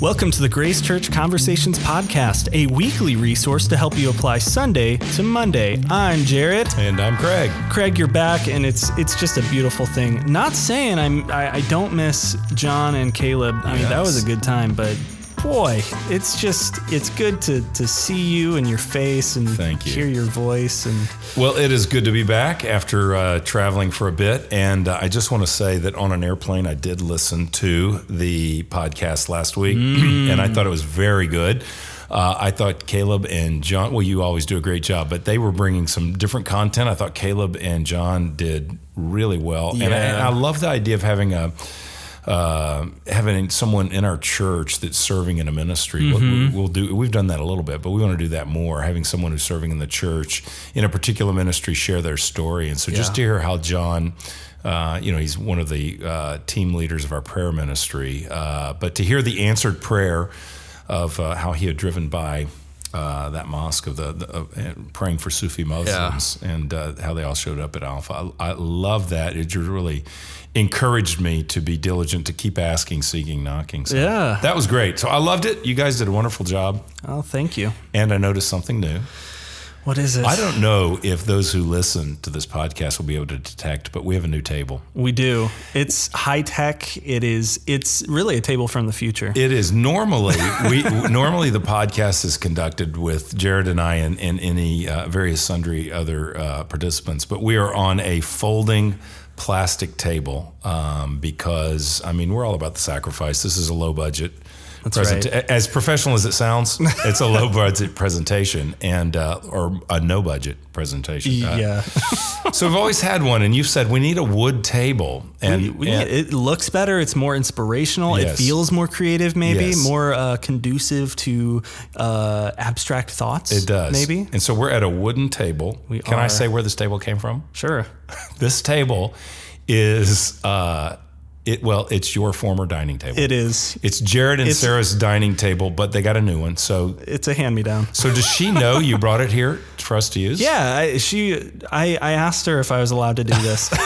Welcome to the Grace Church Conversations Podcast, a weekly resource to help you apply Sunday to Monday. I'm Jared. And I'm Craig. Craig, you're back, and it's it's just a beautiful thing. Not saying I'm I, I don't miss John and Caleb. I mean that was a good time, but boy, it's just it's good to to see you and your face and Thank you. hear your voice and Well, it is good to be back after uh, traveling for a bit. And uh, I just want to say that on an airplane, I did listen to the podcast last week, and I thought it was very good. Uh, I thought Caleb and John, well, you always do a great job, but they were bringing some different content. I thought Caleb and John did really well. And, I, and I love the idea of having a, uh, having someone in our church that's serving in a ministry. What we- We'll do. We've done that a little bit, but we want to do that more. Having someone who's serving in the church in a particular ministry share their story, and so just to hear how John. Uh, you know, he's one of the uh, team leaders of our prayer ministry. Uh, but to hear the answered prayer of uh, how he had driven by uh, that mosque of the, the of, uh, praying for Sufi Muslims and uh, how they all showed up at Alpha. I, I love that. It really encouraged me to be diligent, to keep asking, seeking, knocking. So Yeah. that was great. So I loved it. You guys did a wonderful job, oh, thank you. and I noticed something new. What is it? I don't know if those who listen to this podcast will be able to detect, but we have a new table. We do. It's high tech. It is. It's really a table from the future. It is normally we normally the podcast is conducted with Jared and I and, and any uh, various sundry other uh, participants, but we are on a folding plastic table um, because I mean we're all about the sacrifice. This is a low budget. Right. As professional as it sounds, it's a low budget presentation and uh, or a no budget presentation. Uh, yeah. so I've always had one, and you've said we need a wood table, and, We- we- and- it looks better. It's more inspirational. It feels more creative, maybe Yes. more uh, conducive to uh, abstract thoughts. It does. maybe. And so we're at a wooden table. We Can I say where this table came from? Sure. This table is uh it well, it's your former dining table. It is. It's Jared and It's- Sarah's dining table, but they got a new one. So It's a hand me down. so does she know you brought it here for us to use? Yeah, I, she. I, I asked her if I was allowed to do this.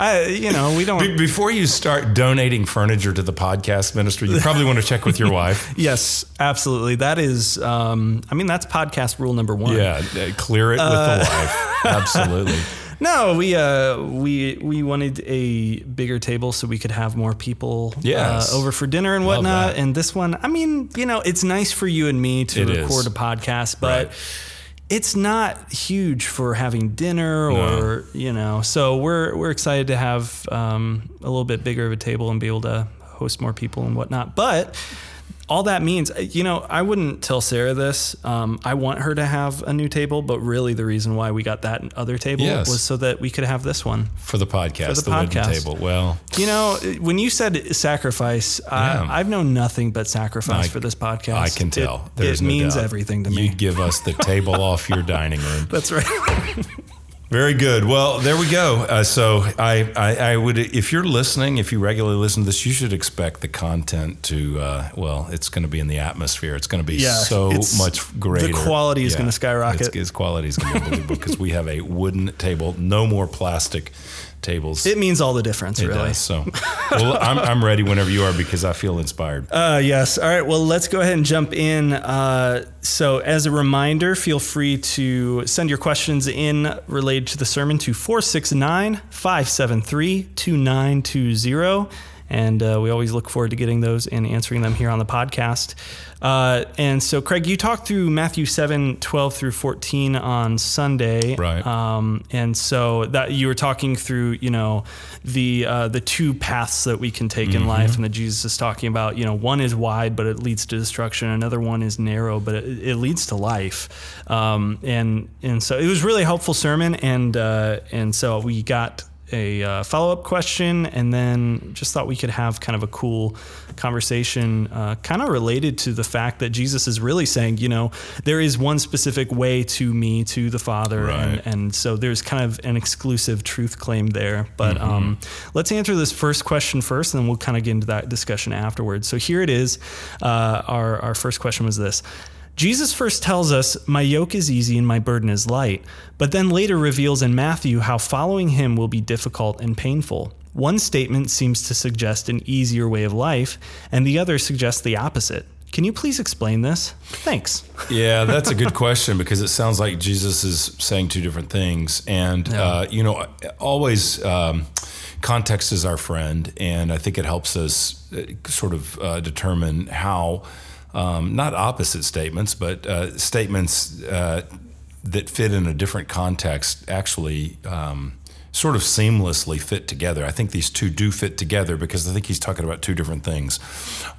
I, you know, we don't. Be- before you start donating furniture to the podcast ministry, you probably want to check with your wife. Yes, absolutely. That is. Um, I mean, that's podcast rule number one. Yeah, uh, clear it with the wife. Absolutely. No, we uh we we wanted a bigger table so we could have more people Yes. uh, over for dinner and Love whatnot. that. And this one, I mean, you know, it's nice for you and me to It record is. a podcast, but Right. it's not huge for having dinner or you know. So we're we're excited to have um, a little bit bigger of a table and be able to host more people and whatnot. But all that means, you know, I wouldn't tell Sarah this. Um, I want her to have a new table, but really the reason why we got that other table Yes. was so that we could have this one. For the podcast, For the the, wooden podcast. table. Well, You know, when you said sacrifice, Yeah. I, I've known nothing but sacrifice I- for this podcast. I can tell. It, There's it no means doubt. everything to me. You'd give us the table off your dining room. That's right. Very good. Well, there we go. Uh, so I, I, I would, if you're listening, if you regularly listen to this, you should expect the content to, uh, well, it's going to be in the atmosphere. It's going to be Yeah, so much greater. The quality is gonna skyrocket. Its, its quality is going to be unbelievable because we have a wooden table, no more plastic tables. it means all the difference, It really. does. So, well, I'm, I'm ready whenever you are because I feel inspired. Uh, yes. All right. Well, let's go ahead and jump in. Uh, so, as a reminder, feel free to send your questions in related to the sermon to 469 573 2920. And uh, we always look forward to getting those and answering them here on the podcast. Uh, and so, Craig, you talked through Matthew 7 12 through 14 on Sunday. Right. Um, and so that you were talking through, you know, the uh, the two paths that we can take in life, and that Jesus is talking about. You know, one is wide, but it leads to destruction. Another one is narrow, but it, it leads to life. Um, and and so it was really helpful sermon, and uh, and so we got a uh, follow up question, and then just thought we could have kind of a cool conversation, uh, kind of related to the fact that Jesus is really saying, you know, there is one specific way to me, to the Father, and, Right. and so there's kind of an exclusive truth claim there. But um, let's answer this first question first, and then we'll kind of get into that discussion afterwards. So here it is. Uh, our, our first question was this. Jesus first tells us, My yoke is easy and my burden is light, but then later reveals in Matthew how following him will be difficult and painful. One statement seems to suggest an easier way of life, and the other suggests the opposite. Can you please explain this? Thanks. Yeah, that's a good question because it sounds like Jesus is saying two different things. And, Yeah. uh, you know, always um, context is our friend. And I think it helps us uh, sort of uh, determine how, um, not opposite statements, but uh, statements uh, that fit in a different context actually. Um, Sort of seamlessly fit together. I think these two do fit together because I think he's talking about two different things.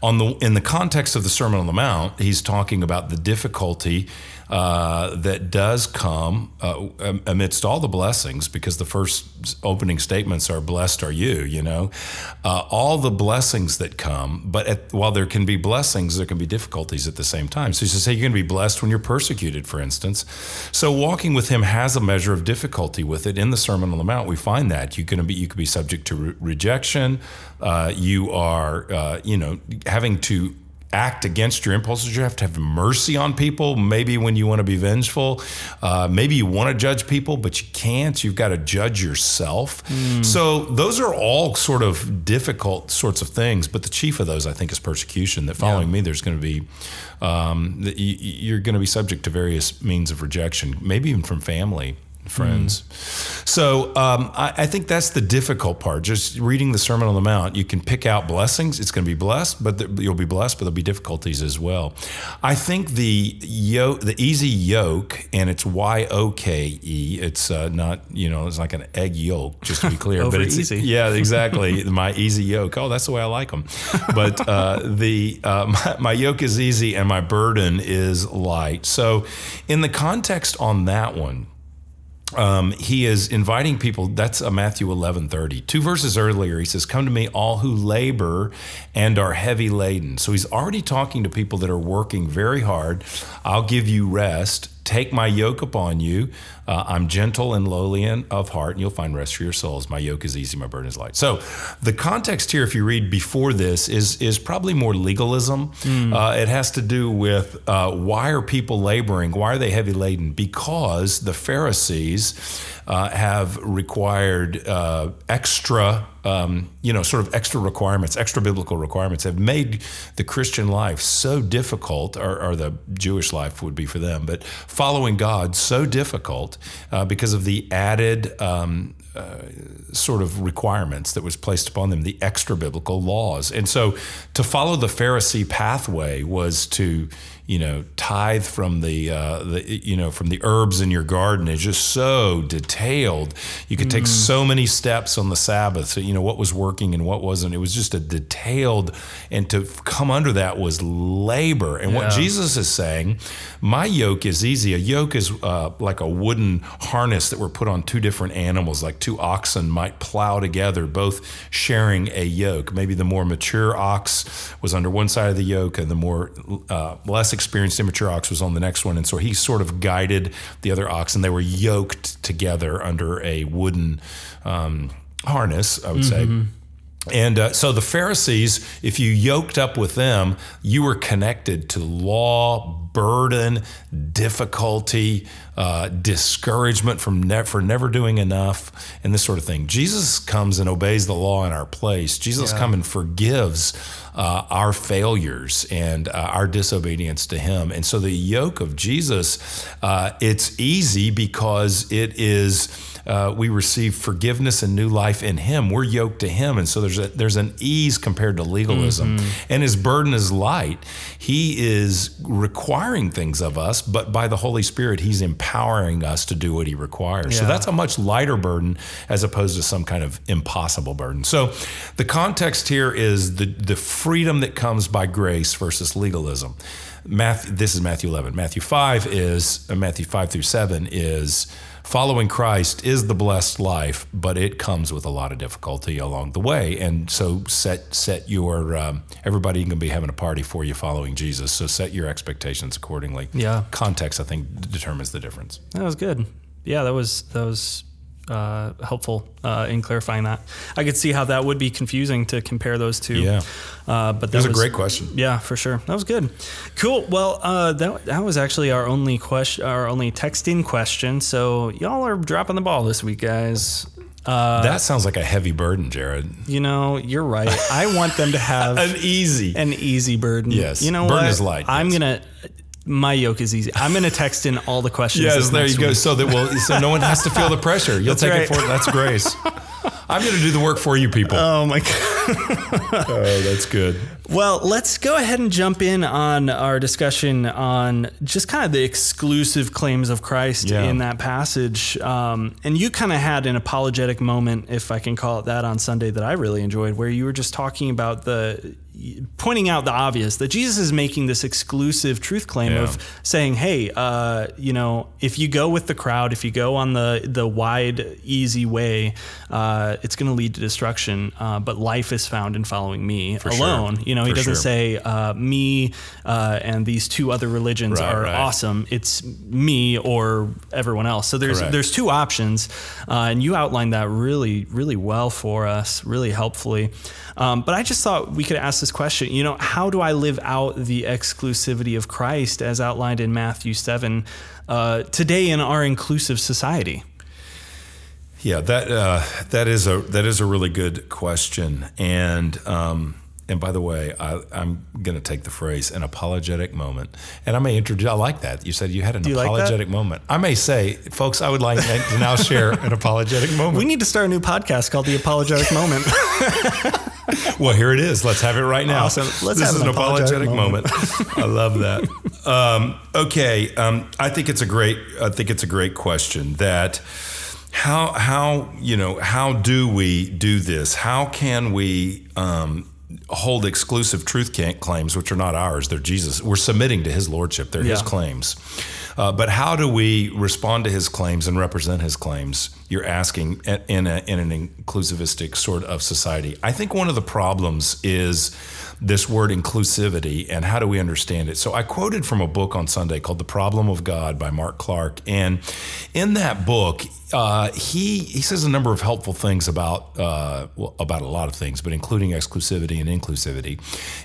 On the in the context of the Sermon on the Mount, he's talking about the difficulty uh, that does come uh, amidst all the blessings, because the first opening statements are "Blessed are you," you know, uh, all the blessings that come. But at, while there can be blessings, there can be difficulties at the same time. So he says, "Hey, you're going to be blessed when you're persecuted," for instance. So walking with him has a measure of difficulty with it. In the Sermon on the Mount, we find that you can be you could be subject to re- rejection. Uh, you are, uh, you know, having to act against your impulses. You have to have mercy on people. Maybe when you want to be vengeful, uh, maybe you want to judge people, but you can't. You've got to judge yourself. So those are all sort of difficult sorts of things. But the chief of those, I think, is persecution. That following me, there's going to be um, that you're going to be subject to various means of rejection, maybe even from family. Friends. So um, I, I think that's the difficult part. Just reading the Sermon on the Mount, you can pick out blessings. It's going to be blessed, but you'll be blessed, but there'll be difficulties as well. I think the yoke, the easy yoke, and it's Y O K E. It's uh, not, you know, it's like an egg yolk, just to be clear. Over but it's easy. yeah, exactly. my easy yoke. Oh, that's the way I like them. But uh, the uh, my, my yoke is easy and my burden is light. So, in the context on that one, um, he is inviting people. That's a Matthew eleven thirty. Two verses earlier, he says, "Come to me, all who labor and are heavy laden." So he's already talking to people that are working very hard. I'll give you rest. Take my yoke upon you. Uh, I'm gentle and lowly in, of heart, and you'll find rest for your souls. My yoke is easy, my burden is light. So, the context here, if you read before this, is is probably more legalism. Uh, it has to do with uh, why are people laboring? Why are they heavy laden? Because the Pharisees uh, have required uh, extra, um, you know, sort of extra requirements, extra biblical requirements, have made the Christian life so difficult, or, or the Jewish life would be for them, but following God so difficult uh, because of the added. Um, uh, sort of requirements that was placed upon them, the extra biblical laws. And so to follow the Pharisee pathway was to, you know, tithe from the, uh, the you know, from the herbs in your garden is just so detailed. You could take so many steps on the Sabbath. So, you know, what was working and what wasn't. It was just a detailed, and to come under that was labor. And what Jesus is saying, my yoke is easy. A yoke is uh, like a wooden harness that were put on two different animals, like two oxen might plow together, both sharing a yoke. Maybe the more mature ox was under one side of the yoke, and the more uh, less experienced immature ox was on the next one. And so he sort of guided the other ox, and they were yoked together under a wooden um, harness, I would say. And uh, so the Pharisees, if you yoked up with them, you were connected to law, burden, difficulty, uh, discouragement from ne- for never doing enough, and this sort of thing. Jesus comes and obeys the law in our place. Jesus comes and forgives uh, our failures and uh, our disobedience to Him. And so the yoke of Jesus, uh, it's easy because it is uh, we receive forgiveness and new life in Him. We're yoked to Him, and so there's a, there's an ease compared to legalism. And His burden is light. He is requiring things of us, but by the Holy Spirit, He's empowering us to do what He requires. So that's a much lighter burden as opposed to some kind of impossible burden. So the context here is the the freedom that comes by grace versus legalism. Matthew, this is Matthew 11. Matthew 5 is uh, Matthew 5 through 7 is following Christ is the blessed life, but it comes with a lot of difficulty along the way. And so set set your um, everybody can be having a party for you following Jesus. So set your expectations accordingly. Yeah. Context, I think, determines the difference. That was good. Yeah, that was that was uh, helpful uh, in clarifying that. I could see how that would be confusing to compare those two. Yeah. uh, but that was a great question. Yeah, for sure. That was good. Cool. Well, uh, that that was actually our only question, our only texting question. So y'all are dropping the ball this week, guys. that sounds like a heavy burden, Jared. You know, you're right. I want them to have An easy. an easy burden. Yes. You know Burden what? is light, I'm yes. gonna. My yoke is easy. I'm gonna text in all the questions. Yes, there you next go. So that will so no one has to feel the pressure. You'll That's take right. it for that's grace. I'm going to do the work for you people. Oh my god. oh, that's good. Well, let's go ahead and jump in on our discussion on just kind of the exclusive claims of Christ Yeah. in that passage. Um, and you kind of had an apologetic moment, if I can call it that, on Sunday that I really enjoyed, where you were just talking about the pointing out the obvious that Jesus is making this exclusive truth claim Yeah. of saying, "Hey, uh, you know, if you go with the crowd, if you go on the the wide, easy way, uh, it's going to lead to destruction. Uh, but life is found in following me sure. alone. You know, he doesn't sure. say uh, me uh, and these two other religions Right, are right. awesome. It's me or everyone else. So there's Correct. there's two options, uh, and you outlined that really really well for us, really helpfully. Um, but I just thought we could ask this question. You know, how do I live out the exclusivity of Christ as outlined in Matthew seven uh, today in our inclusive society? Yeah, that uh, that is a that is a really good question, and um, and by the way, I, I'm going to take the phrase "an apologetic moment," and I may introduce. I like that you said you had an you like apologetic moment. I may say, folks, I would like to now share an apologetic moment. We need to start a new podcast called The Apologetic Moment. Well, here it is. Let's have it right now. Awesome. Let's this have is an apologetic, apologetic moment. I love that. Um, okay, um, I think it's a great. I think it's a great question. That how how you know how do we do this? How can we um, hold exclusive truth claims, which are not ours? They're Jesus. We're submitting to His lordship. They're His claims. Uh, but how do we respond to his claims and represent his claims? You're asking in, a, in an inclusivistic sort of society. I think one of the problems is this word inclusivity and how do we understand it? So I quoted from a book on Sunday called The Problem of God by Mark Clark. And in that book, uh, he he says a number of helpful things about uh, well, about a lot of things, but including exclusivity and inclusivity.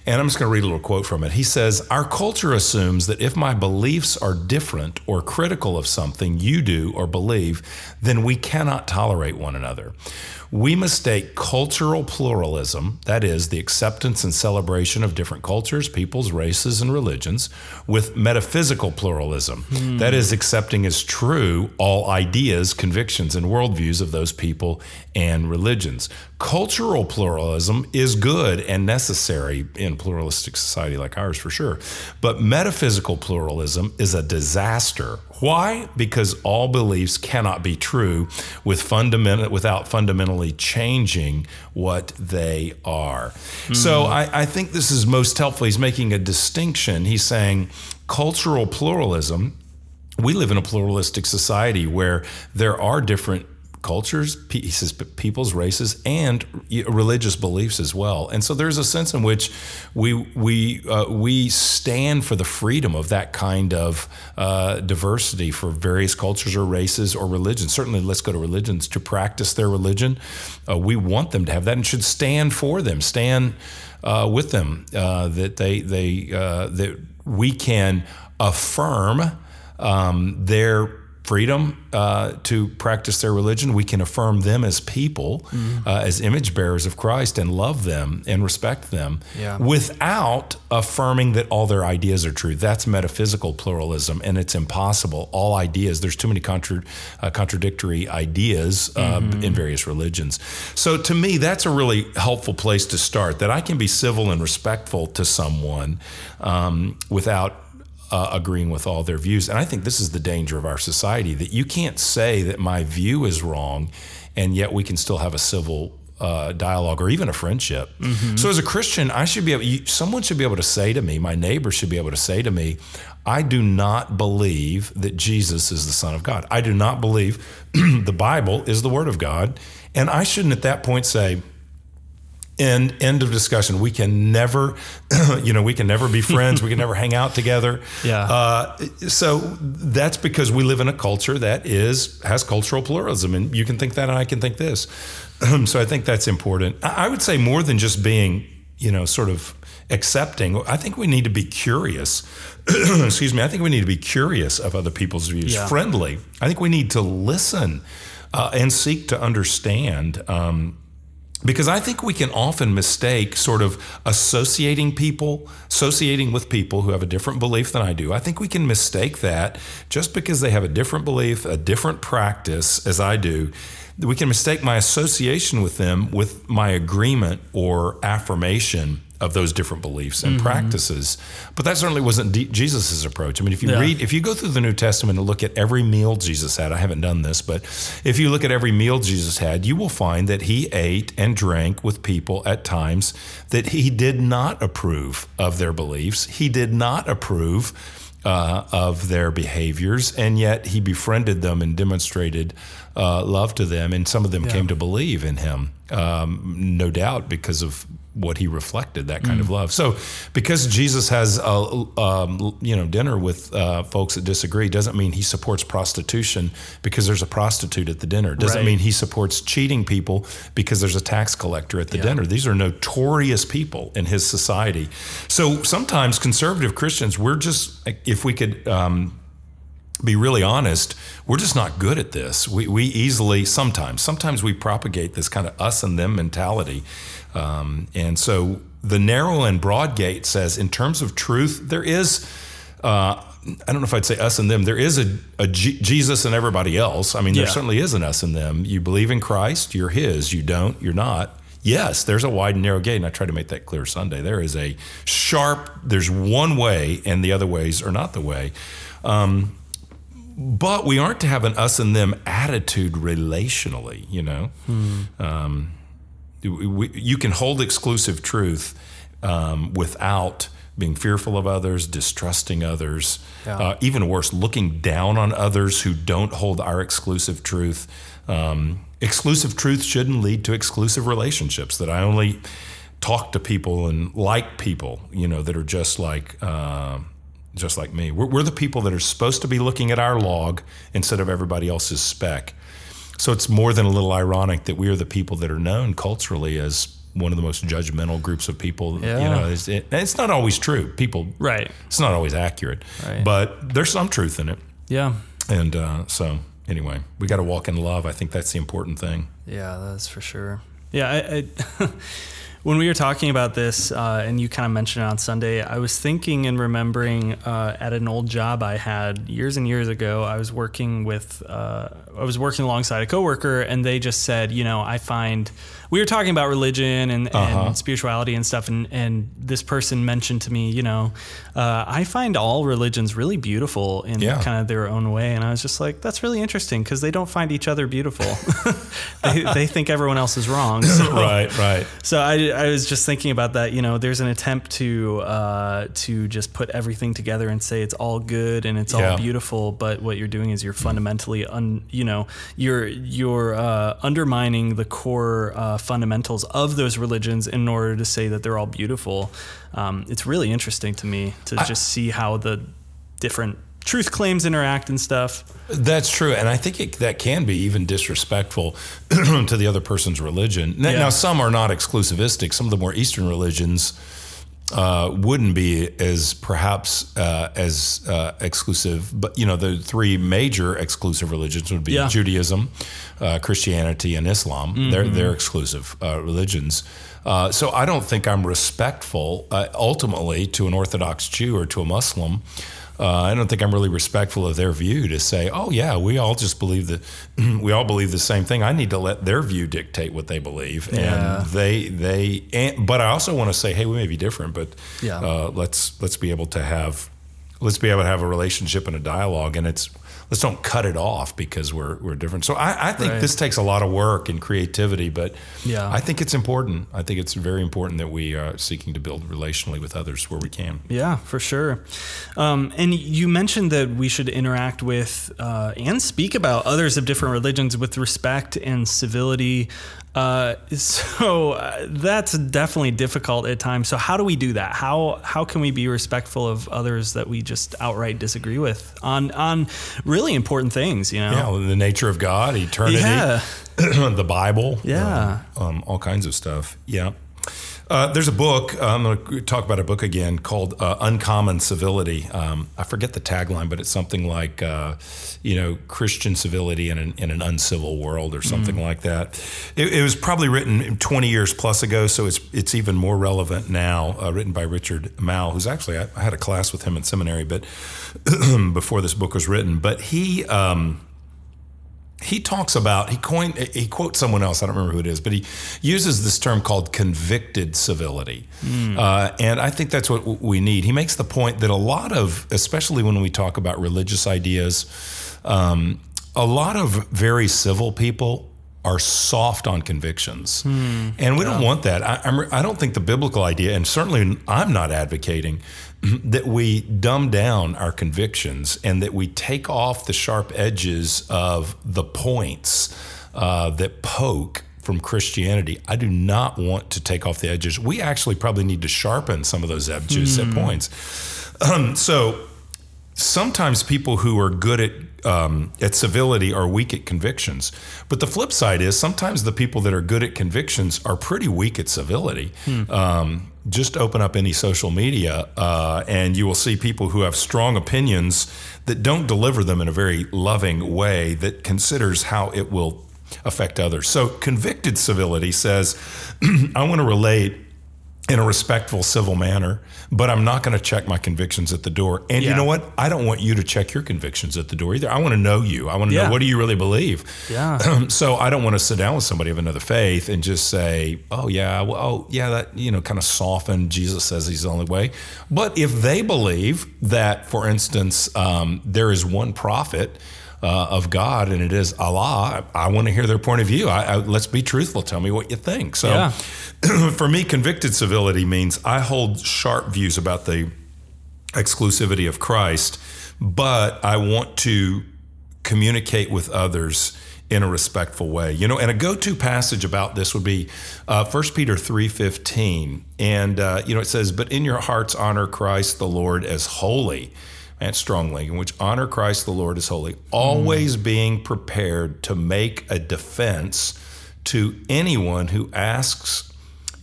And I'm just going to read a little quote from it. He says, "Our culture assumes that if my beliefs are different or critical of something you do or believe, then we cannot tolerate one another." We mistake cultural pluralism, that is, the acceptance and celebration of different cultures, peoples, races, and religions, with metaphysical pluralism, that is, accepting as true all ideas, convictions, and worldviews of those people and religions. Cultural pluralism is good and necessary in pluralistic society like ours, for sure. But metaphysical pluralism is a disaster. Why? Because all beliefs cannot be true with fundamental, without fundamentally changing what they are. So mm-hmm. I, I think this is most helpful. He's making a distinction. He's saying cultural pluralism we live in a pluralistic society where there are different cultures, says peoples, races, and religious beliefs as well. And so there's a sense in which we we uh, we stand for the freedom of that kind of uh, diversity for various cultures or races or religions. Certainly, let's go to religions to practice their religion. Uh, we want them to have that and should stand for them, stand uh, with them. Uh, that they they uh, that we can affirm um, their freedom uh, to practice their religion. We can affirm them as people, uh, as image bearers of Christ, and love them and respect them Yeah. without affirming that all their ideas are true. That's metaphysical pluralism, and it's impossible. All ideas, there's too many contra- uh, contradictory ideas uh, in various religions. So to me, that's a really helpful place to start, that I can be civil and respectful to someone um, without uh, agreeing with all their views. And I think this is the danger of our society that you can't say that my view is wrong, and yet we can still have a civil uh, dialogue or even a friendship. So as a Christian, I should be able. You, someone should be able to say to me, my neighbor should be able to say to me, I do not believe that Jesus is the Son of God. I do not believe the Bible is the Word of God, and I shouldn't at that point say. End end of discussion. We can never, you know, we can never be friends. we can never hang out together. Yeah. Uh, so that's because we live in a culture that is has cultural pluralism, and you can think that, and I can think this. so I think that's important. I I would say more than just being, you know, sort of accepting. I think we need to be curious. Excuse me. I think we need to be curious of other people's views. Yeah. Friendly. I think we need to listen uh, and seek to understand. Um, because I think we can often mistake sort of associating people, associating with people who have a different belief than I do. I think we can mistake that just because they have a different belief, a different practice as I do. We can mistake my association with them with my agreement or affirmation of those different beliefs and mm-hmm. practices. But that certainly wasn't D- Jesus's approach. I mean, if you yeah. read, if you go through the New Testament and look at every meal Jesus had, I haven't done this, but if you look at every meal Jesus had, you will find that he ate and drank with people at times that he did not approve of their beliefs. He did not approve. Uh, of their behaviors, and yet he befriended them and demonstrated uh, love to them, and some of them yeah. came to believe in him, um, no doubt because of what he reflected that kind mm. of love. So, because Jesus has a um, you know dinner with uh, folks that disagree, doesn't mean he supports prostitution because there's a prostitute at the dinner. Doesn't right. mean he supports cheating people because there's a tax collector at the yeah. dinner. These are notorious people in his society. So sometimes conservative Christians, we're just if we could. Um, be really honest, we're just not good at this. We, we easily, sometimes, sometimes we propagate this kind of us and them mentality um, and so the narrow and broad gate says, in terms of truth, there is. Uh, I don't know if I'd say us and them. There is a, a G- Jesus and everybody else. I mean, there yeah. certainly is an us and them. You believe in Christ, you're His. You don't, you're not. Yes, there's a wide and narrow gate, and I try to make that clear Sunday. There is a sharp. There's one way, and the other ways are not the way. Um, but we aren't to have an us and them attitude relationally. You know. Hmm. Um, we, you can hold exclusive truth um, without being fearful of others, distrusting others, yeah. uh, even worse, looking down on others who don't hold our exclusive truth. Um, exclusive truth shouldn't lead to exclusive relationships. That I only talk to people and like people, you know, that are just like. Uh, just like me. We're, we're the people that are supposed to be looking at our log instead of everybody else's speck. So it's more than a little ironic that we are the people that are known culturally as one of the most judgmental groups of people. Yeah. You know, it's, it, it's not always true. People, right? It's not always accurate, right. but there's some truth in it. Yeah. And uh, so, anyway, we got to walk in love. I think that's the important thing. Yeah, that's for sure. Yeah, I, I when we were talking about this, uh, and you kind of mentioned it on Sunday, I was thinking and remembering uh, at an old job I had years and years ago. I was working with, uh, I was working alongside a coworker, and they just said, you know, I find we were talking about religion and, uh-huh. and spirituality and stuff, and, and this person mentioned to me, you know, uh, I find all religions really beautiful in yeah. kind of their own way, and I was just like, that's really interesting because they don't find each other beautiful. they, they think everyone else is wrong. So, right, right. So I, I was just thinking about that. You know, there's an attempt to uh, to just put everything together and say it's all good and it's yeah. all beautiful, but what you're doing is you're fundamentally, un, you know, you're you're uh, undermining the core uh, fundamentals of those religions in order to say that they're all beautiful. Um, it's really interesting to me to I, just see how the different truth claims interact and stuff. That's true, and I think it, that can be even disrespectful to the other person's religion. Now, yeah. now, some are not exclusivistic. Some of the more Eastern religions uh, wouldn't be as perhaps uh, as uh, exclusive, but you know the three major exclusive religions would be yeah. Judaism, uh, Christianity, and Islam. Mm-hmm. They're they're exclusive uh, religions. Uh, so I don't think I'm respectful ultimately to an Orthodox Jew or to a Muslim. Uh, I don't think I'm really respectful of their view to say, "Oh yeah, we all just believe that we all believe the same thing." I need to let their view dictate what they believe, yeah. and they they. And, but I also want to say, "Hey, we may be different, but yeah. uh, let's let's be able to have let's be able to have a relationship and a dialogue." And it's let's don't cut it off because we're we're different. So I, I think right. this takes a lot of work and creativity, but yeah, I think it's important. I think it's very important that we are seeking to build relationally with others where we can. Yeah, for sure. Um, and you mentioned that we should interact with uh, and speak about others of different religions with respect and civility. Uh, so uh, that's definitely difficult at times. So how do we do that? How how can we be respectful of others that we just outright disagree with on on really important things? You know, yeah, the nature of God, eternity, yeah. the Bible, yeah, um, um, all kinds of stuff. Yeah. Uh, there's a book. Uh, I'm going to talk about a book again called uh, Uncommon Civility. Um, I forget the tagline, but it's something like, uh, you know, Christian civility in an, in an uncivil world or something mm. like that. It, it, was probably written 20 years plus ago, so it's it's even more relevant now. Uh, written by Richard Mouw, who's actually I, I, had a class with him in seminary, but before this book was written. But he. Um, he talks about he coined he quotes someone else I don't remember who it is but he uses this term called convicted civility mm. uh, and I think that's what we need he makes the point that a lot of especially when we talk about religious ideas um, a lot of very civil people are soft on convictions. Hmm. And we yeah. don't want that. I, I'm, I do not think the biblical idea, and certainly I'm not advocating that we dumb down our convictions and that we take off the sharp edges of the points uh, that poke from Christianity. I do not want to take off the edges. We actually probably need to sharpen some of those edges mm. at points. Um, so sometimes people who are good at um, at civility are weak at convictions. But the flip side is sometimes the people that are good at convictions are pretty weak at civility. Hmm. Um, just open up any social media uh, and you will see people who have strong opinions that don't deliver them in a very loving way that considers how it will affect others. So convicted civility says, I want to relate in a respectful, civil manner, but I'm not going to check my convictions at the door. And yeah. you know what? I don't want you to check your convictions at the door either. I want to know you. I want to yeah. know what do you really believe. Yeah. so I don't want to sit down with somebody of another faith and just say, "Oh yeah, well, oh yeah," that you know, kind of soften. Jesus says He's the only way. But if they believe that, for instance, um, there is one prophet uh, of God and it is Allah, I, I want to hear their point of view. I, I, let's be truthful. Tell me what you think. So, yeah. for me, convicted civility means I hold sharp views about the exclusivity of Christ, but I want to communicate with others in a respectful way. You know, and a go-to passage about this would be uh, 1 Peter 3.15. And, uh, you know, it says, but in your hearts honor Christ the Lord as holy and strongly, in which honor Christ the Lord is holy, always mm. being prepared to make a defense to anyone who asks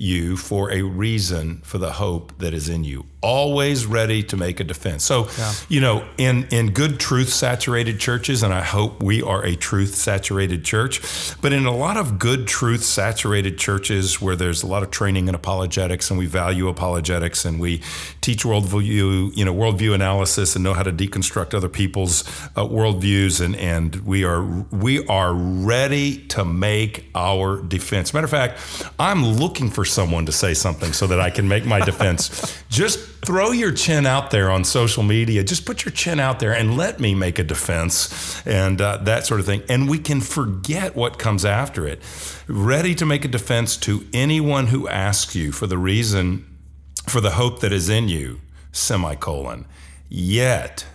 you for a reason for the hope that is in you always ready to make a defense. So, yeah. you know, in in good truth saturated churches and I hope we are a truth saturated church, but in a lot of good truth saturated churches where there's a lot of training in apologetics and we value apologetics and we teach worldview, you know, worldview analysis and know how to deconstruct other people's uh, worldviews and and we are we are ready to make our defense. Matter of fact, I'm looking for someone to say something so that I can make my defense. Just throw your chin out there on social media. Just put your chin out there and let me make a defense and uh, that sort of thing. And we can forget what comes after it. Ready to make a defense to anyone who asks you for the reason, for the hope that is in you, semicolon. Yet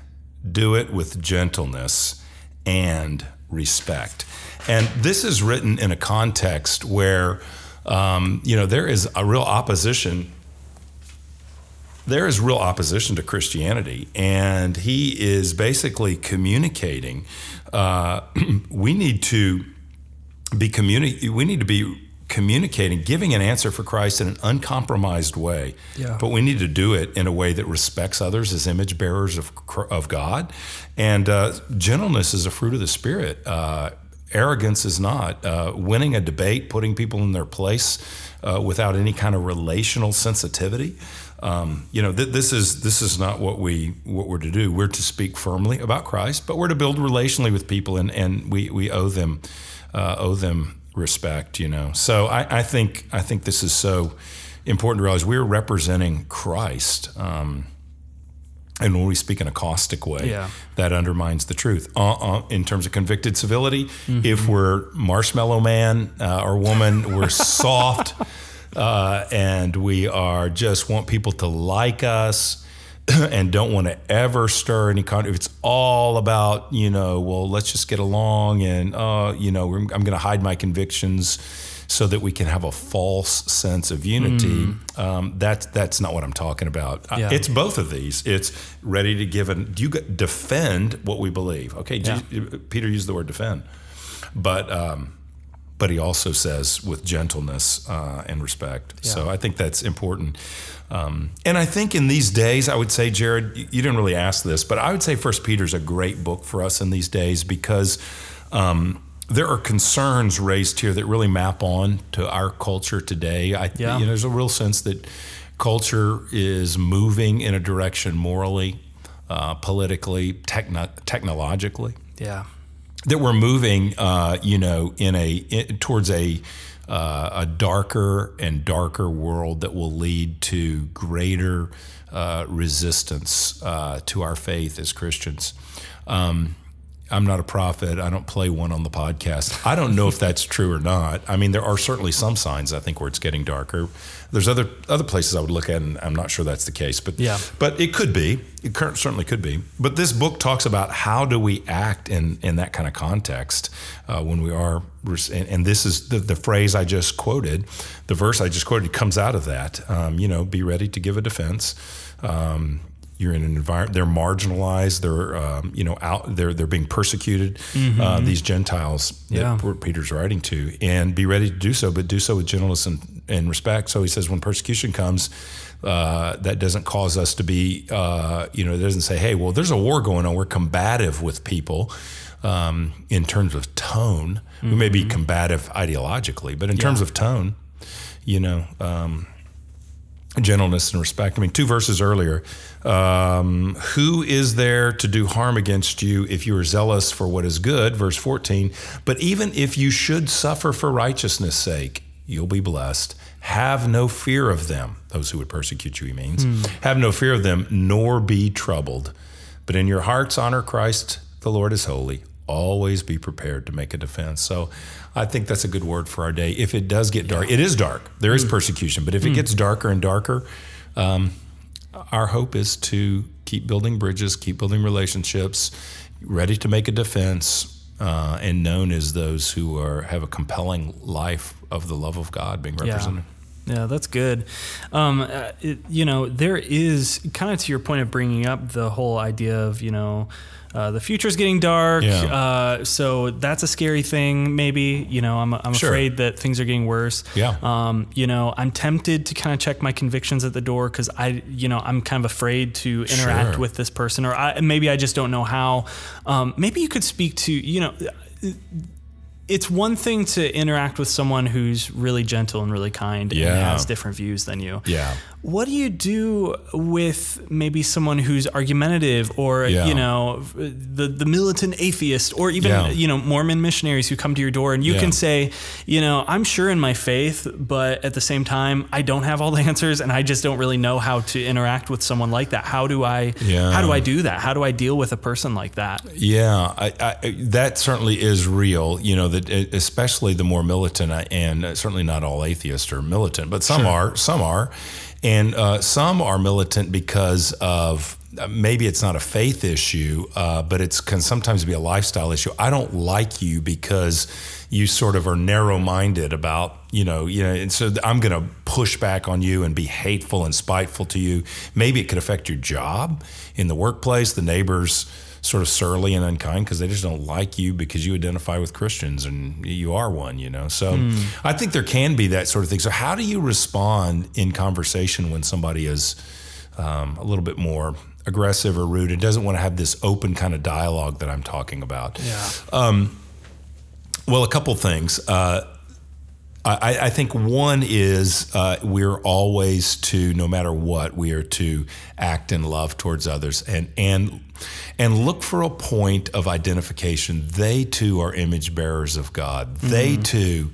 do it with gentleness and respect. And this is written in a context where, um, you know, there is a real opposition there is real opposition to Christianity, and he is basically communicating. Uh, we need to be communi- We need to be communicating, giving an answer for Christ in an uncompromised way. Yeah. But we need to do it in a way that respects others as image bearers of of God, and uh, gentleness is a fruit of the Spirit. Uh, arrogance is not. Uh, winning a debate, putting people in their place uh, without any kind of relational sensitivity um, you know, th- this is this is not what we what we're to do. We're to speak firmly about Christ, but we're to build relationally with people, and and we we owe them uh, owe them respect. You know, so I, I think I think this is so important to realize we're representing Christ. Um, and when we speak in a caustic way, yeah. that undermines the truth. Uh, uh, in terms of convicted civility, mm-hmm. if we're marshmallow man uh, or woman, we're soft uh, and we are just want people to like us and don't want to ever stir any kind of it's all about you know well let's just get along and uh, you know i'm going to hide my convictions so that we can have a false sense of unity mm. um, that's that's not what i'm talking about yeah. it's both of these it's ready to give and do you defend what we believe okay yeah. peter used the word defend but um, but he also says with gentleness uh, and respect. Yeah. So I think that's important. Um, and I think in these days, I would say, Jared, you, didn't really ask this, but I would say First Peter is a great book for us in these days because um, there are concerns raised here that really map on to our culture today. I, yeah. you know, there's a real sense that culture is moving in a direction morally, uh, politically, techno- technologically. Yeah. That we're moving, uh, you know, in a in, towards a uh, a darker and darker world that will lead to greater uh, resistance uh, to our faith as Christians. Um, I'm not a prophet. I don't play one on the podcast. I don't know if that's true or not. I mean, there are certainly some signs I think where it's getting darker. There's other other places I would look at, and I'm not sure that's the case. But yeah, but it could be. It certainly could be. But this book talks about how do we act in in that kind of context uh, when we are. And, and this is the, the, phrase I just quoted. The verse I just quoted comes out of that. Um, you know, be ready to give a defense. Um, you're in an environment they're marginalized they're um, you know out they're they're being persecuted mm-hmm. uh, these gentiles yeah. that peter's writing to and be ready to do so but do so with gentleness and, and respect so he says when persecution comes uh, that doesn't cause us to be uh, you know it doesn't say hey well there's a war going on we're combative with people um, in terms of tone mm-hmm. we may be mm-hmm. combative ideologically but in yeah. terms of tone you know um, gentleness and respect. I mean, two verses earlier, um, who is there to do harm against you if you are zealous for what is good? Verse 14, but even if you should suffer for righteousness' sake, you'll be blessed. Have no fear of them, those who would persecute you, he means. Mm. Have no fear of them, nor be troubled. But in your hearts, honor Christ, the Lord is holy. Always be prepared to make a defense. So I think that's a good word for our day. If it does get dark, it is dark. There is mm. persecution, but if mm. it gets darker and darker, um, our hope is to keep building bridges, keep building relationships, ready to make a defense, uh, and known as those who are have a compelling life of the love of God being represented. Yeah. Yeah, that's good. Um, uh, it, you know, there is kind of to your point of bringing up the whole idea of, you know, uh, the future's getting dark. Yeah. Uh, so that's a scary thing. Maybe you know I'm, I'm sure. afraid that things are getting worse. Yeah. Um, you know I'm tempted to kind of check my convictions at the door because I you know I'm kind of afraid to interact sure. with this person or I, maybe I just don't know how. Um, maybe you could speak to you know it's one thing to interact with someone who's really gentle and really kind yeah. and has different views than you. Yeah. What do you do with maybe someone who's argumentative or yeah. you know the the militant atheist or even yeah. you know Mormon missionaries who come to your door and you can say, you know, I'm sure in my faith, but at the same time I don't have all the answers and I just don't really know how to interact with someone like that. How do I how do I do that? How do I deal with a person like that? Yeah, I, I, that certainly is real, you know, that especially the more militant and certainly not all atheists are militant, but some sure. are, some are and uh, some are militant because of uh, maybe it's not a faith issue, uh, but it can sometimes be a lifestyle issue. I don't like you because you sort of are narrow-minded about you know you know, and so I'm going to push back on you and be hateful and spiteful to you. Maybe it could affect your job in the workplace, the neighbors sort of surly and unkind because they just don't like you because you identify with Christians and you are one, you know. So mm. I think there can be that sort of thing. So how do you respond in conversation when somebody is um, a little bit more aggressive or rude and doesn't want to have this open kind of dialogue that I'm talking about? Yeah. Um, well, a couple things. Uh, I, I, think one is uh, we're always to, no matter what, we are to act in love towards others and and and look for a point of identification. They too are image bearers of God. Mm-hmm. They too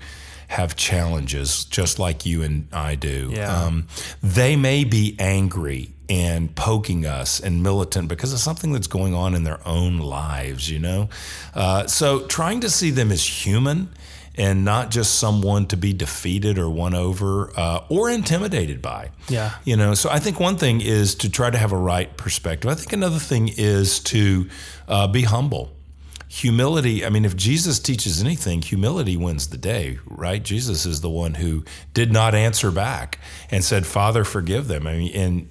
have challenges, just like you and I do. Yeah. Um, they may be angry and poking us and militant because of something that's going on in their own lives, you know? Uh, so trying to see them as human and not just someone to be defeated or won over uh, or intimidated by. Yeah. You know, so I think one thing is to try to have a right perspective. I think another thing is to uh, be humble. Humility, I mean, if Jesus teaches anything, humility wins the day, right? Jesus is the one who did not answer back and said, Father, forgive them. I mean, and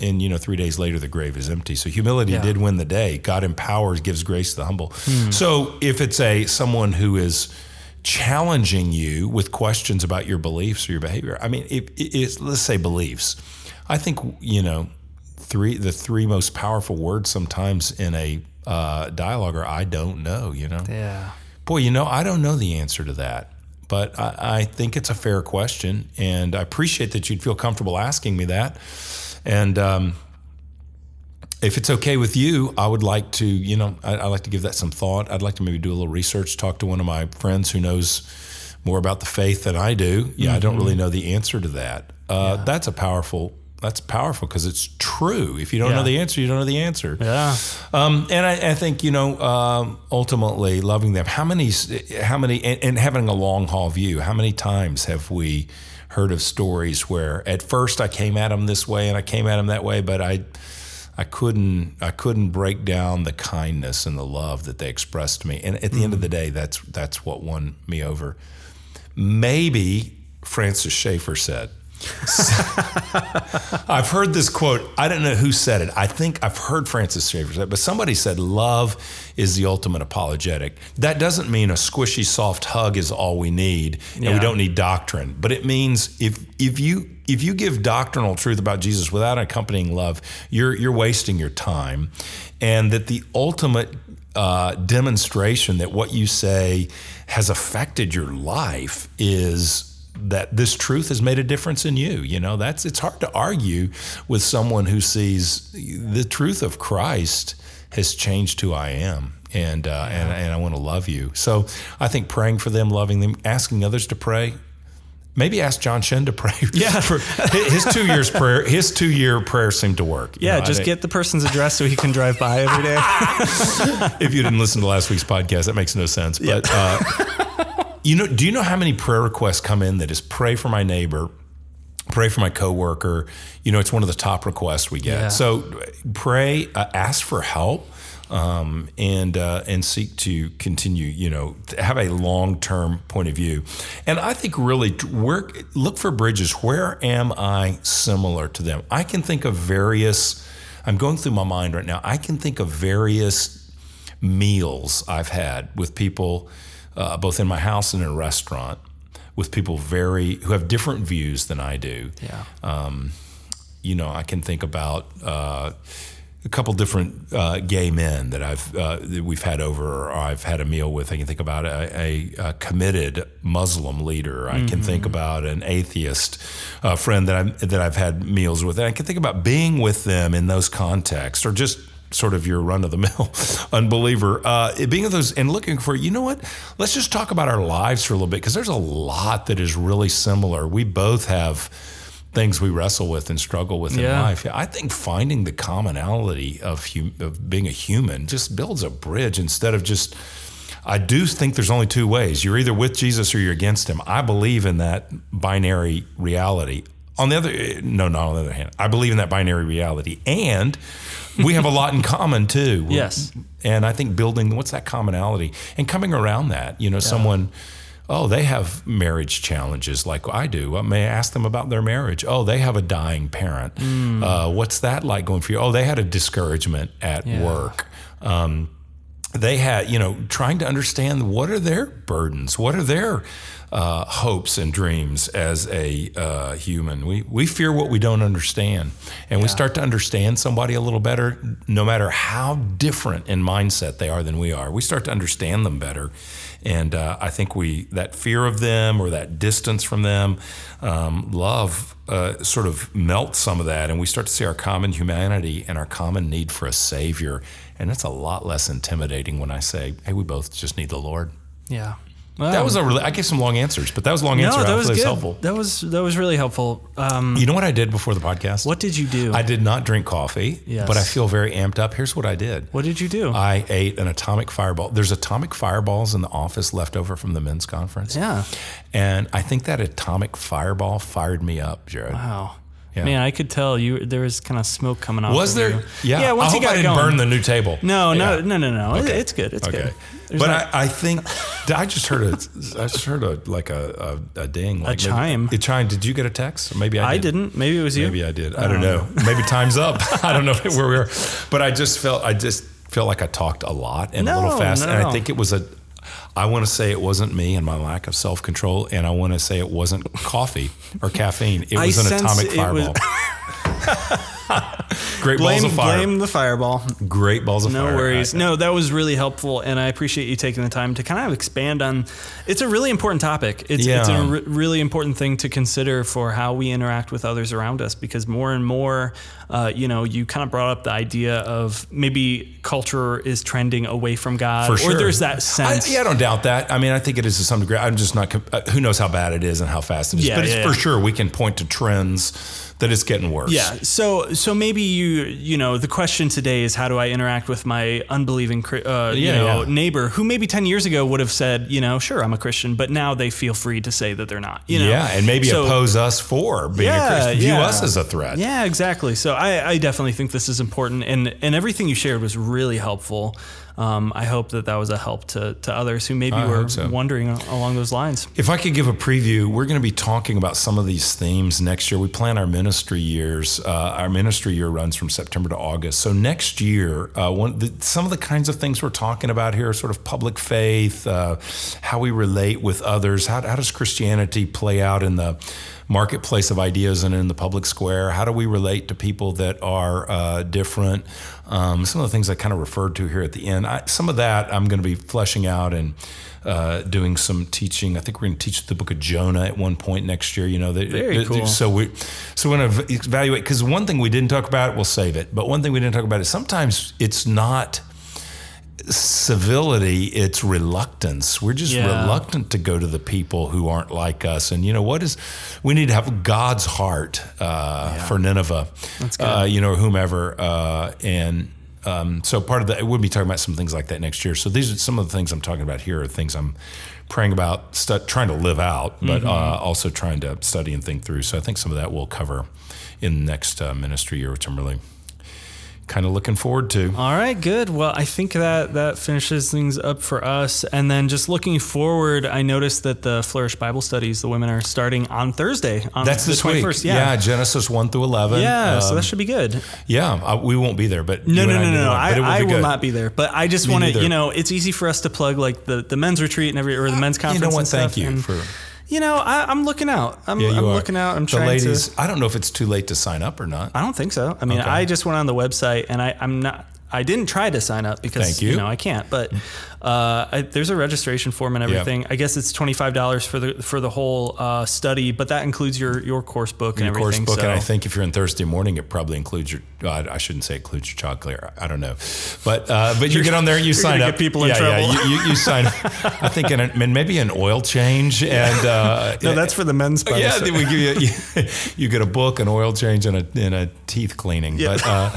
and you know three days later the grave is empty so humility yeah. did win the day god empowers gives grace to the humble mm. so if it's a someone who is challenging you with questions about your beliefs or your behavior. I mean, it, it, it's, let's say beliefs. I think you know three the three most powerful words sometimes in a uh, dialogue are I don't know. You know, Yeah. boy, you know I don't know the answer to that, but I, I think it's a fair question, and I appreciate that you'd feel comfortable asking me that, and. Um, if it's okay with you, I would like to, you know, I, I like to give that some thought. I'd like to maybe do a little research, talk to one of my friends who knows more about the faith than I do. Yeah, I don't really know the answer to that. Uh, That's a powerful. That's powerful because it's true. If you don't know the answer, you don't know the answer. Yeah. Um, and I, I think you know, um, ultimately loving them. How many? How many? And, and having a long haul view. How many times have we heard of stories where at first I came at them this way and I came at them that way, but I, I couldn't. I couldn't break down the kindness and the love that they expressed to me. And at the end of the mm. day, that's that's what won me over. Maybe Francis Schaeffer said. I've heard this quote. I don't know who said it. I think I've heard Francis Schaeffer say it, but somebody said love is the ultimate apologetic. That doesn't mean a squishy, soft hug is all we need, and we don't need doctrine. But it means if if you if you give doctrinal truth about Jesus without accompanying love, you're you're wasting your time, and that the ultimate uh, demonstration that what you say has affected your life is that this truth has made a difference in you. You know, that's it's hard to argue with someone who sees the truth of Christ has changed who I am. And, uh, and and I want to love you. So I think praying for them, loving them, asking others to pray. Maybe ask John Shen to pray. Yeah. for his two years prayer. His two year prayer seemed to work. Yeah. know, I just get the person's address so he can drive by every day. if you didn't listen to last week's podcast, that makes no sense. But uh, you know, do you know how many prayer requests come in that is pray for my neighbor, pray for my coworker? You know, it's one of the top requests we get. Yeah. So pray, uh, ask for help. Um, and uh, and seek to continue, you know, to have a long term point of view, and I think really work look for bridges. Where am I similar to them? I can think of various. I'm going through my mind right now. I can think of various meals I've had with people, uh, both in my house and in a restaurant, with people very who have different views than I do. Yeah. You know, I can think about uh, a couple different uh, gay men that I've uh, that we've had over, or I've had a meal with. I can think about a, a, a committed Muslim leader. I can think about an atheist uh, friend that I that I've had meals with. And I can think about being with them in those contexts, or just sort of your run of the mill unbeliever. Uh, being of those and looking for, you know what? Let's just talk about our lives for a little bit because there's a lot that is really similar. We both have things we wrestle with and struggle with in life. I think finding the commonality of, hum- of being a human just builds a bridge instead of just. I do think there's only two ways. You're either with Jesus or you're against him. I believe in that binary reality. On the other, no, not on the other hand, I believe in that binary reality, and we have a lot in common too. Yes. and I think building what's that commonality and coming around that. You know, someone. Oh, they have marriage challenges like I do. I may I ask them about their marriage. Oh, they have a dying parent. Uh, what's that like going for you? Oh, they had a discouragement at Yeah. work. Um, they had, you know, trying to understand what are their burdens, what are their uh, hopes and dreams as a uh, human. We we fear what we don't understand, and we start to understand somebody a little better, no matter how different in mindset they are than we are. We start to understand them better, and uh, I think we that fear of them or that distance from them, um, love uh, sort of melts some of that, and we start to see our common humanity and our common need for a savior. And it's a lot less intimidating when I say, "Hey, we both just need the Lord." Yeah. That was a really, I gave some long answers, but that was a long answer. no, that was good. helpful. That was that was really helpful. Um, You know what I did before the podcast? what did you do? I did not drink coffee, Yes. but I feel very amped up. Here's what I did. what did you do? I ate an atomic fireball. There's atomic fireballs in the office left over from the men's conference. yeah. And I think that atomic fireball fired me up, Jared. Wow. Yeah. Man, I could tell you there was kind of smoke coming off. Was of there? you. Yeah. Yeah. Once I you hope got I didn't going. burn the new table. No, no, Yeah. no, no, no. It- Okay. It's good. It's okay. good. There's but not- I, I think I just heard a I just heard a like a a, a ding like maybe- chime. It chimed. Did you get a text? Or maybe I, I did. didn't. Maybe it was you. Maybe I did. I don't um, know. Maybe time's up. I don't know where we are. But I just felt I just felt like I talked a lot and a little fast. no, and I think it was a I want to say it wasn't me and my lack of self control, and I want to say it wasn't coffee or caffeine. It I was an atomic fireball. Great blame, balls of fire. blame the fireball. Great balls of No fire. No worries. No, that was really helpful, and I appreciate you taking the time to kind of expand on. It's a really important topic. It's, it's a re- really important thing to consider for how we interact with others around us, because more and more, uh, you know, you kind of brought up the idea of maybe culture is trending away from God, For sure. or there's that I, sense. yeah, I don't doubt that. I mean, I think it is to some degree. I'm just not. Uh, who knows how bad it is and how fast it is? Yeah, but it's yeah, for yeah. sure we can point to trends that it's getting worse. Yeah. So so maybe you you know the question today is how do I interact with my unbelieving uh, you Yeah, know yeah. neighbor who maybe ten years ago would have said you know sure I'm a Christian but now they feel free to say that they're not. You know. yeah, and maybe So- oppose us for being a Christian. View yeah. us as a threat. Yeah, exactly. So I, I definitely think this is important, and and everything you shared was really helpful. Um, I hope that that was a help to, to others who maybe I were so. wondering along those lines. If I could give a preview, we're going to be talking about some of these themes next year. We plan our ministry years. Uh, our ministry year runs from September to August. So next year, uh, one, the, some of the kinds of things we're talking about here, are sort of public faith, uh, how we relate with others, how, how does Christianity play out in the marketplace of ideas and in the public square? How do we relate to people that are uh, different? Um, some of the things I kind of referred to here at the end. I, some of that I'm going to be fleshing out and uh, doing some teaching. I think we're going to teach the book of Jonah at one point next year. You know, that, Very cool. So we, so we're going to evaluate because one thing we didn't talk about, we'll save it. But one thing we didn't talk about is sometimes it's not civility it's reluctance. We're just Yeah. reluctant to go to the people who aren't like us. And you know what is we need to have god's heart uh, for nineveh uh, you know whomever uh, and um, so part of that we'll be talking about some things like that next year. So these are some of the things i'm talking about here are things i'm praying about stu- trying to live out but uh, also trying to study and think through. So i think some of that we'll cover in the next uh, ministry year which i'm really kind of looking forward to All right, good. Well, I think that that finishes things up for us. And then just looking forward, I noticed that the Flourish Bible studies, the women are starting on Thursday. On That's the this week. 21st. Yeah. Yeah. Genesis 1 through 11. Yeah, so Um, that should be good. yeah, uh, we won't be there, but No, you no, no, I no, no. I, will I will good. not be there. But I just want to, you know, it's easy for us to plug like the, the men's retreat and every or the men's You conference. know what? Thank you and, for. You know, I, I'm looking out. I'm, Yeah, you I'm looking out. I'm the trying ladies. to. I don't know if it's too late to sign up or not. I don't think so. I mean, Okay. I just went on the website and I, I'm not. I didn't try to sign up because Thank you. know I can't. But mm. Uh, I, there's a registration form and everything. I guess it's twenty five dollars for the for the whole uh, study, but that includes your your course book and Your course book, so. and I think if you're in Thursday morning, it probably includes your. Uh, I shouldn't say includes your child care. I don't know, but uh, but you get on there, and you sign up. get people in yeah, trouble. Yeah, you, you, you sign. I think in a, and maybe an oil change and. Uh, no, that's for the men's. Bible yeah, we give you, you you get a book, an oil change, and a and a teeth cleaning. Yeah. But uh,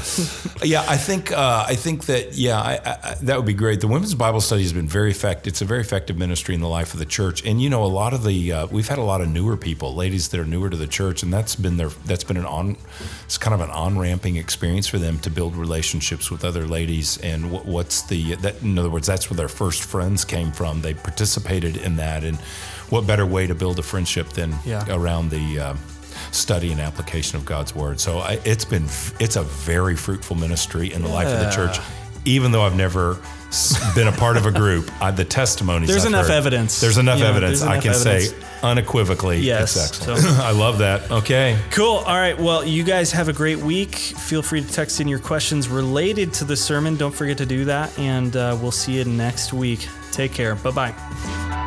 yeah, I think uh, I think that yeah, I, I, I- that would be great. The women's Bible study has been very effective. It's a very effective ministry in the life of the church, and you know, a lot of the uh, we've had a lot of newer people, ladies that are newer to the church, and that's been their that's been an on it's kind of an on ramping experience for them to build relationships with other ladies. And what, what's the that in other words, that's where their first friends came from. They participated in that, and what better way to build a friendship than Yeah. around the uh, study and application of God's word. So I, it's been it's a very fruitful ministry in the life of the church. Even though I've never been a part of a group, I, the testimonies There's I've enough heard- evidence. There's enough You know, evidence. there's I enough can say unequivocally. Yes, excellent. so- I love that. Okay. Cool. All right. Well, you guys have a great week. Feel free to text in your questions related to the sermon. Don't forget to do that. And uh, we'll see you next week. Take care. Bye bye.